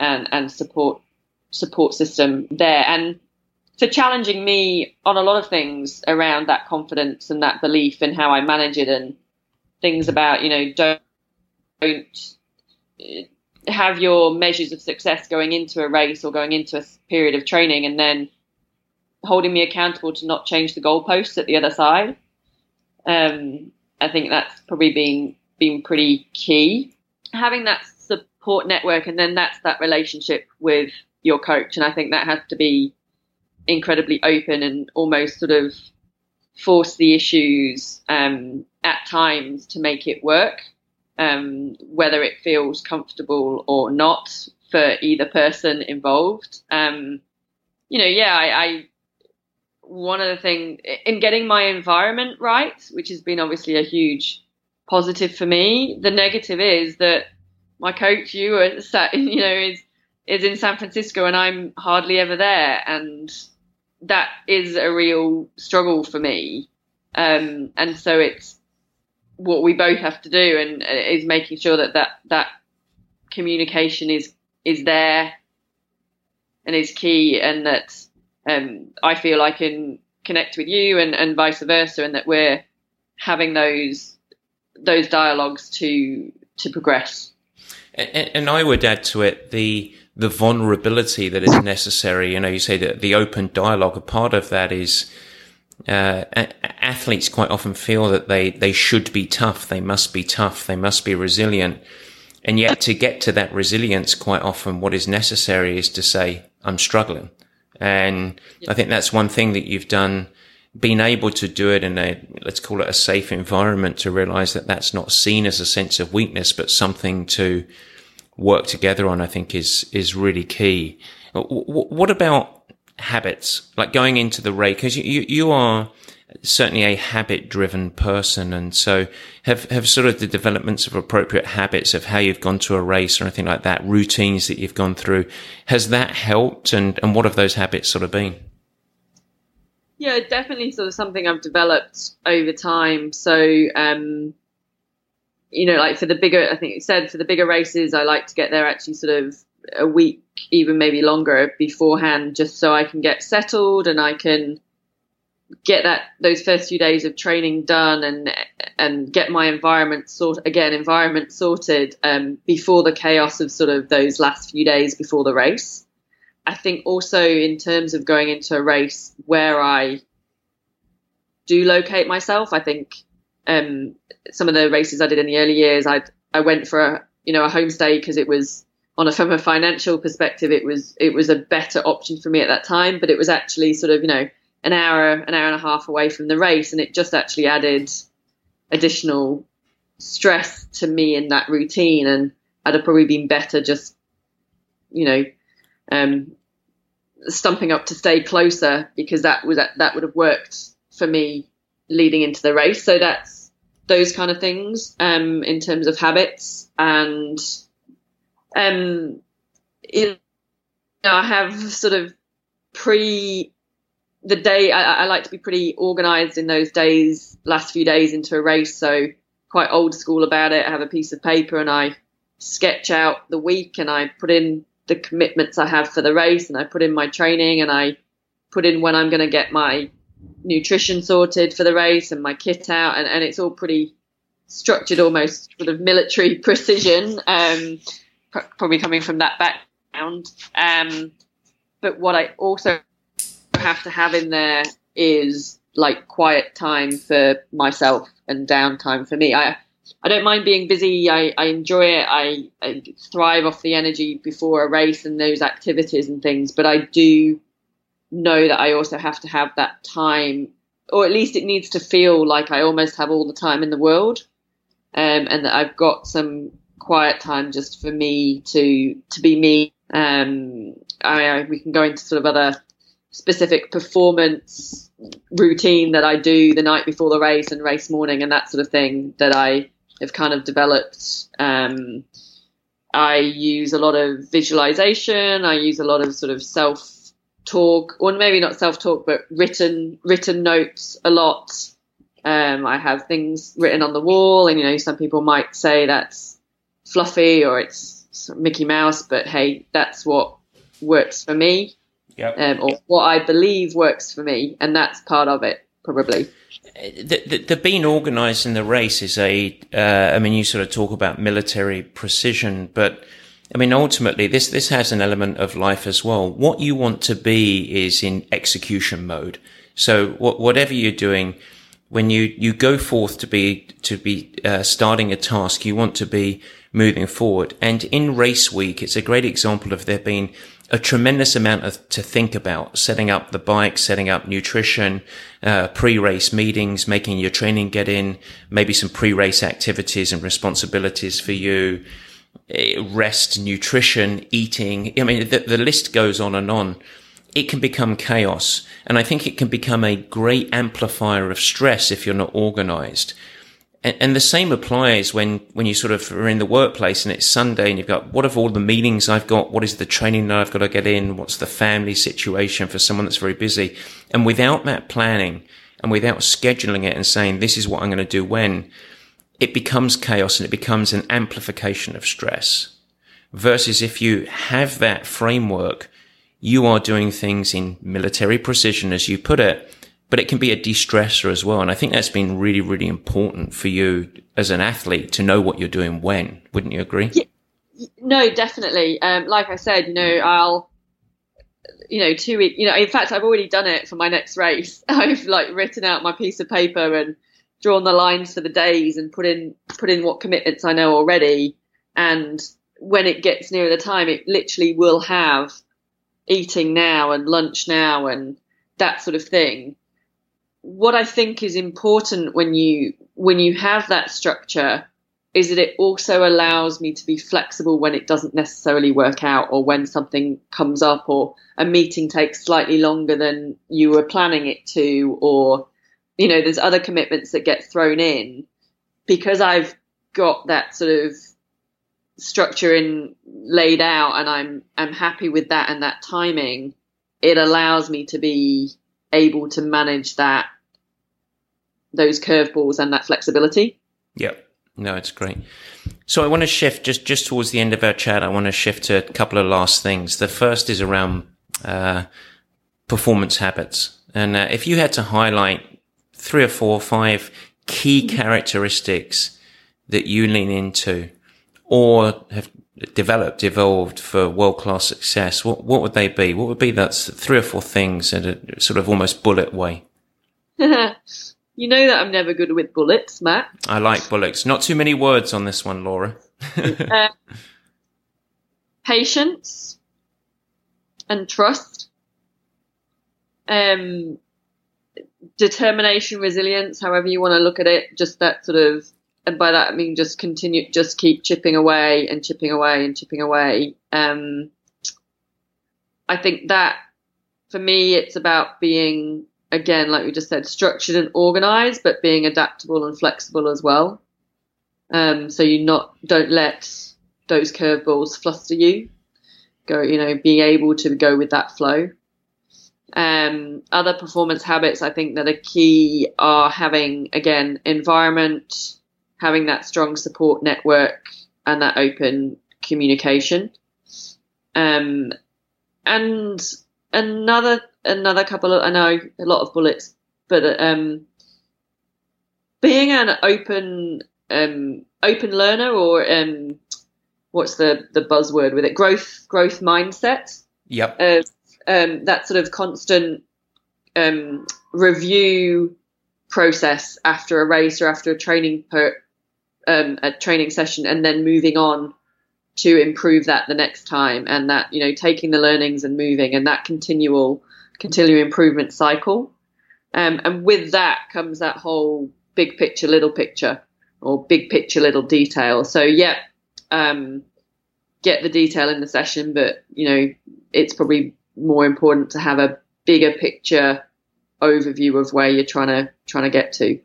C: and and support support system there and for challenging me on a lot of things around that confidence and that belief in how I manage it and things about you know don't don't have your measures of success going into a race or going into a period of training and then holding me accountable to not change the goalposts at the other side. Um, I think that's probably been been pretty key. Having that support network and then that's that relationship with your coach, and I think that has to be incredibly open and almost sort of force the issues um, at times to make it work um, whether it feels comfortable or not for either person involved. Um, you know, yeah, I, I one of the things in getting my environment right, which has been obviously a huge positive for me. The negative is that my coach, you are sat, you know, is is in San Francisco and I'm hardly ever there, and that is a real struggle for me. Um, and so it's what we both have to do, and uh, is making sure that that that communication is is there and is key, and that um, I feel I can connect with you, and, and vice versa, and that we're having those those dialogues to to progress.
A: And, and I would add to it the the vulnerability that is necessary. You know, you say that the open dialogue. A part of that is uh, athletes quite often feel that they, they should be tough. They must be tough. They must be resilient. And yet to get to that resilience, quite often what is necessary is to say, I'm struggling. And I think that's one thing that you've done, being able to do it in a, let's call it a safe environment to realize that that's not seen as a sense of weakness, but something to work together on, I think is, is really key. What about habits, like going into the race, because you, you, you are certainly a habit driven person. And so have, have sort of the developments of appropriate habits of how you've gone to a race or anything like that, routines that you've gone through. Has that helped? And, and what have those habits sort of been?
C: Yeah, definitely sort of something I've developed over time. So, um, you know, like for the bigger, I think you said for the bigger races, I like to get there actually sort of a week, even maybe longer beforehand, just so I can get settled and I can get that those first few days of training done and and get my environment sort again environment sorted um, before the chaos of sort of those last few days before the race. I think also in terms of going into a race where I do locate myself, I think um, some of the races I did in the early years, I I went for a you know a homestay because it was on a from a financial perspective, it was it was a better option for me at that time. But it was actually sort of you know an hour an hour and a half away from the race, and it just actually added additional stress to me in that routine. And I'd have probably been better just you know um, stumping up to stay closer because that was that that would have worked for me leading into the race. So that's those kind of things um, in terms of habits and um, you know, I have sort of pre the day. I, I like to be pretty organised in those days, last few days into a race. So quite old school about it. I have a piece of paper and I sketch out the week and I put in the commitments I have for the race and I put in my training and I put in when I'm going to get my nutrition sorted for the race and my kit out and, and it's all pretty structured almost sort of military precision um, probably coming from that background. Um, but what I also have to have in there is like quiet time for myself and downtime for me. I I don't mind being busy. I, I enjoy it. I, I thrive off the energy before a race and those activities and things. But I do know that I also have to have that time, or at least it needs to feel like I almost have all the time in the world, um, and that I've got some quiet time just for me to to be me Um, I, I, we can go into sort of other specific performance routine that I do the night before the race and race morning and that sort of thing that I have kind of developed. Um, I use a lot of visualization. I use a lot of sort of self talk, or maybe not self talk, but written written notes a lot. Um, I have things written on the wall, and you know, some people might say that's fluffy or it's Mickey Mouse, but hey, that's what works for me,
A: Yep.
C: um, or what I believe works for me, and that's part of it, probably.
A: the, the, the being organized in the race is a, uh, I mean, you sort of talk about military precision, but I mean, ultimately this, this has an element of life as well. What you want to be is in execution mode. So wh- whatever you're doing, when you, you go forth to be, to be, uh, starting a task, you want to be moving forward. And in race week, it's a great example of there being a tremendous amount of to think about setting up the bike, setting up nutrition, uh, pre-race meetings, making your training get in, maybe some pre-race activities and responsibilities for you, eh, rest, nutrition, eating. I mean, the, the list goes on and on. It can become chaos. And I think it can become a great amplifier of stress if you're not organized. And, and the same applies when, when you sort of are in the workplace and it's Sunday and you've got, what are all the meetings I've got? What is the training that I've got to get in? What's the family situation for someone that's very busy? And without that planning and without scheduling it and saying, this is what I'm going to do when, it becomes chaos and it becomes an amplification of stress. Versus if you have that framework, you are doing things in military precision, as you put it, but it can be a de-stressor as well. And I think that's been really, really important for you as an athlete to know what you're doing when. Wouldn't you agree?
C: Yeah. No, definitely. Um, like I said, you know, I'll, you know, two weeks, you know, in fact, I've already done it for my next race. I've like written out my piece of paper and drawn the lines for the days and put in put in what commitments I know already. And when it gets nearer the time, it literally will have eating now and lunch now and that sort of thing. What I think is important when you when you have that structure is that it also allows me to be flexible when it doesn't necessarily work out or when something comes up or a meeting takes slightly longer than you were planning it to or you know there's other commitments that get thrown in because I've got that sort of structure in laid out and I'm I'm happy with that and that timing it allows me to be able to manage that those curveballs and that flexibility
A: Yep. No, it's great. So I want to shift just, just towards the end of our chat. I want to shift to a couple of last things. The first is around, uh, performance habits. And uh, if you had to highlight three or four or five key characteristics that you lean into or have developed, evolved for world class success, what, what would they be? What would be that's three or four things in a sort of almost bullet way?
C: you know that I'm never good with bullets Matt
A: I like bullets. Not too many words on this one, Laura.
C: uh, patience and trust, um, determination, resilience, however you want to look at it. Just that sort of, and by that I mean just continue, just keep chipping away and chipping away and chipping away. Um, I think that for me, it's about being again, like we just said, structured and organized, but being adaptable and flexible as well. Um, so you not don't let those curveballs fluster you. Go, you know, being able to go with that flow. Um, other performance habits I think that are key are having again environment, having that strong support network, and that open communication. Um, and another another couple of I know a lot of bullets, but um, being an open um, open learner or um, what's the the buzzword with it growth growth mindset
A: Yep.
C: uh, um, that sort of constant um, review process after a race or after a training per, um, a training session, and then moving on to improve that the next time, and that you know taking the learnings and moving, and that continual continual improvement cycle. Um, and with that comes that whole big picture, little picture, or big picture, little detail. So yeah, um, get the detail in the session, but you know, it's probably more important to have a bigger picture overview of where you're trying to trying to get to.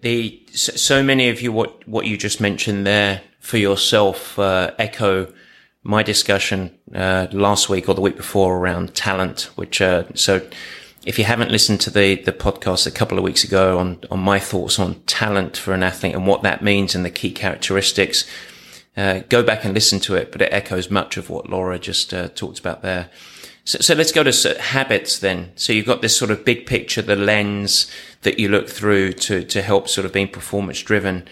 A: The so many of you what what you just mentioned there for yourself uh, echo my discussion uh, last week or the week before around talent, which uh, so if you haven't listened to the the podcast a couple of weeks ago on on my thoughts on talent for an athlete and what that means and the key characteristics, uh, go back and listen to it. But it echoes much of what Laura just uh, talked about there. So, so let's go to habits then. So you've got this sort of big picture, the lens that you look through to to help sort of being performance driven.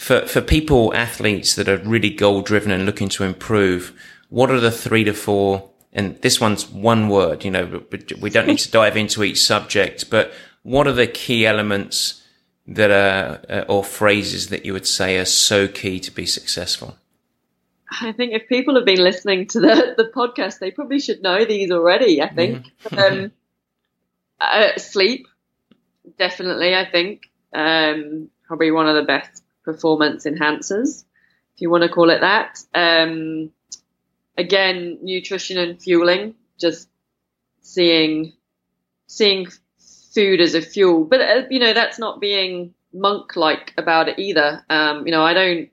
A: For for people athletes that are really goal driven and looking to improve, what are the three to four and this one's one word, you know, but we don't need to dive into each subject, but what are the key elements that are, uh, or phrases that you would say are so key to be successful?
C: I think if people have been listening to the, the podcast, they probably should know these already. I think mm-hmm. um, uh, sleep, definitely. I think um, probably one of the best performance enhancers, if you want to call it that. Um, again, nutrition and fueling, just seeing seeing food as a fuel. But uh, you know, that's not being monk like about it either. Um, you know, I don't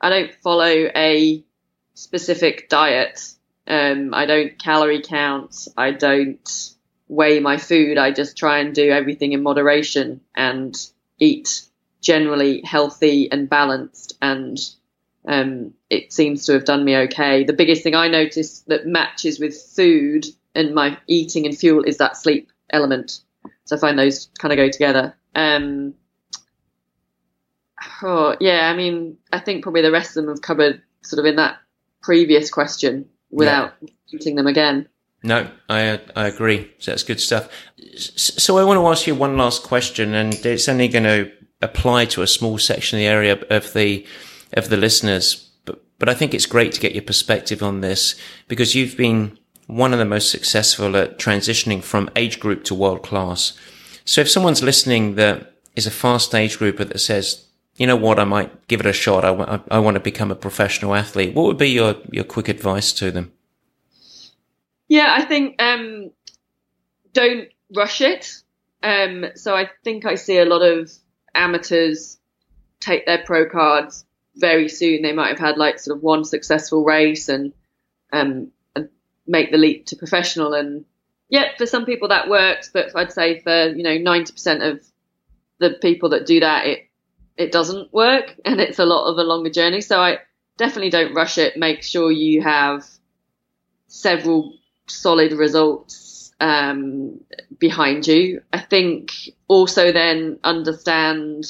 C: I don't follow a specific diet. Um, I don't calorie count. I don't weigh my food. I just try and do everything in moderation and eat generally healthy and balanced and um, it seems to have done me okay. The biggest thing I notice that matches with food and my eating and fuel is that sleep element. So I find those kind of go together. Um, oh, yeah, I mean, I think probably the rest of them have covered sort of in that previous question without yeah. repeating them again.
A: No, I I agree. So that's good stuff. So I want to ask you one last question, and it's only going to apply to a small section of the area of the of the listeners. But, but I think it's great to get your perspective on this because you've been one of the most successful at transitioning from age group to world class. So if someone's listening that is a fast age grouper that says, you know what, I might give it a shot. I, I, I want to become a professional athlete. What would be your, your quick advice to them?
C: Yeah, I think um, don't rush it. Um, so I think I see a lot of amateurs take their pro cards very soon. They might have had like sort of one successful race and um, and make the leap to professional. And yeah for some people that works but I'd say for you know 90% of the people that do that it it doesn't work and it's a lot of a longer journey. So I definitely don't rush it. Make sure you have several solid results um, behind you I think also then understand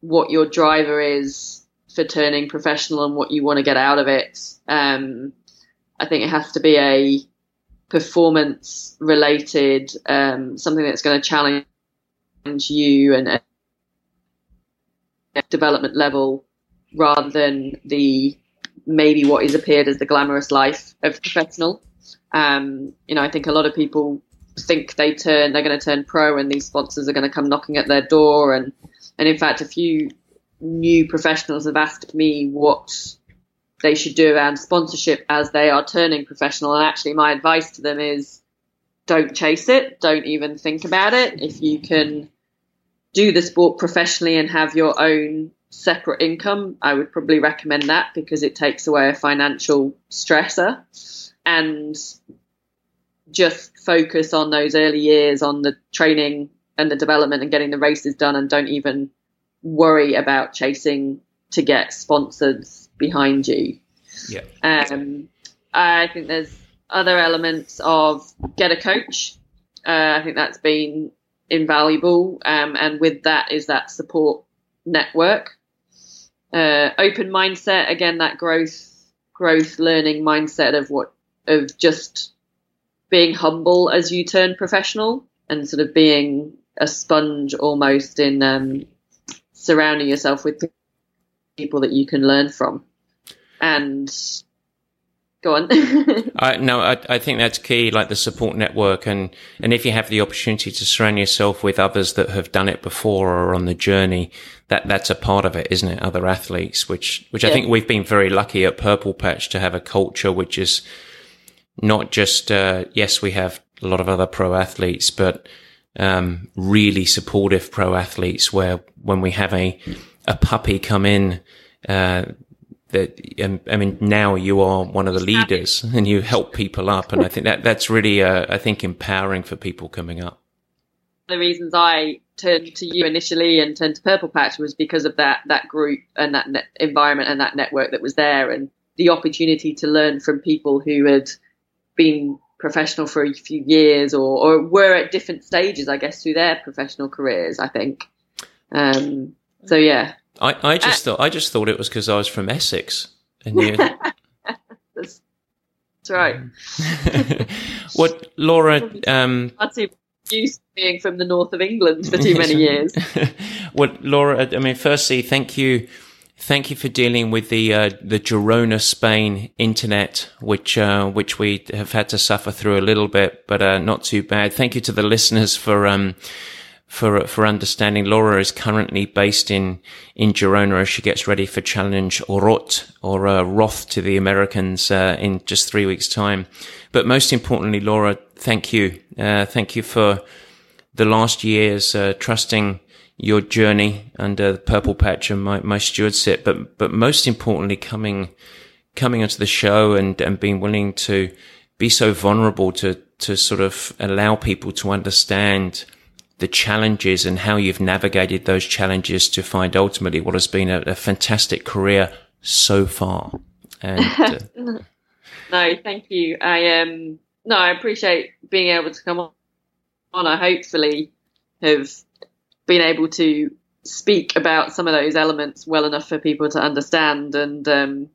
C: what your driver is for turning professional and what you want to get out of it. Um, I think it has to be a performance related, um, something that's going to challenge you and uh, development level rather than the maybe what is appeared as the glamorous life of professional. Um, you know, I think a lot of people think they turn, they're going to turn pro and these sponsors are going to come knocking at their door. And, and in fact, a few new professionals have asked me what they should do around sponsorship as they are turning professional. And actually, my advice to them is don't chase it, don't even think about it. If you can do the sport professionally and have your own separate income, I would probably recommend that because it takes away a financial stressor and just focus on those early years on the training and the development and getting the races done and don't even worry about chasing to get sponsors behind you.
A: Yeah.
C: Um, I think there's other elements of get a coach. Uh, I think that's been invaluable, um, and with that is that support network. Uh, open mindset again, that growth, growth, learning mindset of what of just being humble as you turn professional and sort of being a sponge almost in um, surrounding yourself with people that you can learn from. And go on.
A: I, no, I, I think that's key, like the support network. And, and if you have the opportunity to surround yourself with others that have done it before or are on the journey, that, that's a part of it, isn't it? Other athletes, which, which I think we've been very lucky at Purple Patch to have a culture which is not just, uh, yes, we have a lot of other pro athletes, but, um, really supportive pro athletes where when we have a, a puppy come in, uh, that um, I mean, now you are one of the leaders and you help people up, and I think that that's really, uh, I think, empowering for people coming up.
C: the reasons I turned to you initially and turned to Purple Patch was because of that that group and that environment and that network that was there, and the opportunity to learn from people who had been professional for a few years or, or were at different stages, I guess, through their professional careers. I think. Um, so yeah,
A: I, I just thought I just thought it was because I was from Essex, and you.
C: that's, that's right.
A: what Laura? Um,
C: I'm too used to being from the north of England for too many years.
A: well, Laura, I mean, firstly, thank you, thank you for dealing with the uh, the Girona, Spain internet, which uh, which we have had to suffer through a little bit, but uh, not too bad. Thank you to the listeners for um for for understanding. Laura is currently based in in Girona as she gets ready for Challenge Orot or uh, Roth to the Americans uh, in just three weeks' time. But most importantly, Laura, thank you, uh, thank you for the last years uh, trusting your journey under the purple patch and my, my stewardship, but but most importantly, coming coming onto the show and and being willing to be so vulnerable to to sort of allow people to understand the challenges and how you've navigated those challenges to find ultimately what has been a, a fantastic career so far. And uh,
C: No, thank you. I um no, I appreciate being able to come on. I hopefully have been able to speak about some of those elements well enough for people to understand. And um,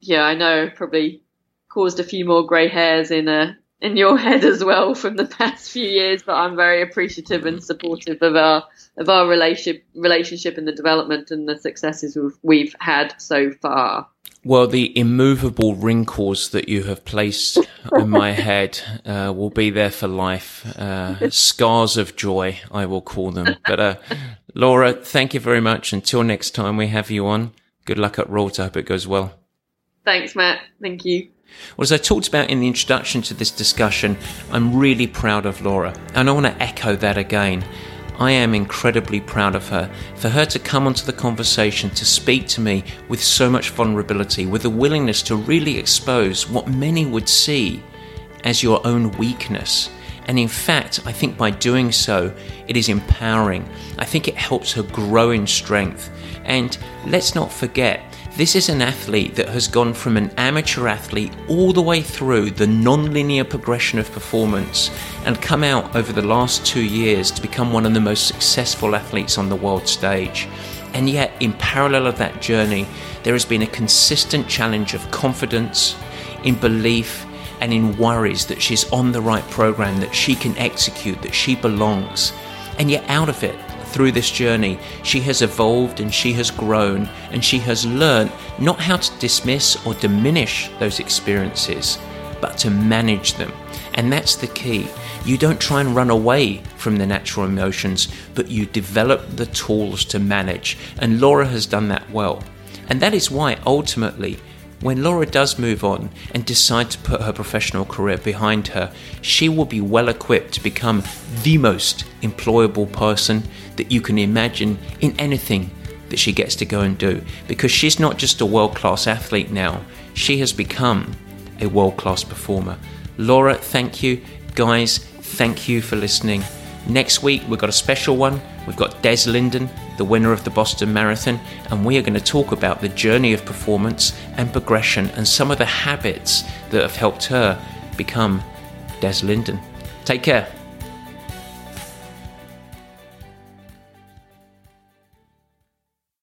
C: yeah, I know probably caused a few more grey hairs in uh, in your head as well from the past few years, but I'm very appreciative and supportive of our of our relationship relationship and the development and the successes we've, we've had so far.
A: Well, the immovable wrinkles that you have placed on my head uh, will be there for life. Uh, scars of joy, I will call them. But uh, Laura, thank you very much. Until next time we have you on, good luck at. I hope it goes well.
C: Thanks, Matt. Thank you.
A: Well, as I talked about in the introduction to this discussion, I'm really proud of Laura, and I want to echo that again. I am incredibly proud of her for her to come onto the conversation to speak to me with so much vulnerability, with a willingness to really expose what many would see as your own weakness. And in fact, I think by doing so, it is empowering. I think it helps her grow in strength. And let's not forget, this is an athlete that has gone from an amateur athlete all the way through the non linear progression of performance and come out over the last two years to become one of the most successful athletes on the world stage. And yet, in parallel of that journey, there has been a consistent challenge of confidence, in belief, and in worries that she's on the right program, that she can execute, that she belongs. And yet, out of it, through this journey, she has evolved and she has grown and she has learned not how to dismiss or diminish those experiences, but to manage them. And that's the key. You don't try and run away from the natural emotions, but you develop the tools to manage. And Laura has done that well. And that is why ultimately, when Laura does move on and decide to put her professional career behind her, she will be well equipped to become the most employable person that you can imagine in anything that she gets to go and do. Because she's not just a world class athlete now, she has become a world class performer. Laura, thank you. Guys, thank you for listening. Next week, we've got a special one. We've got Des Linden, the winner of the Boston Marathon, and we are going to talk about the journey of performance and progression and some of the habits that have helped her become Des Linden. Take care.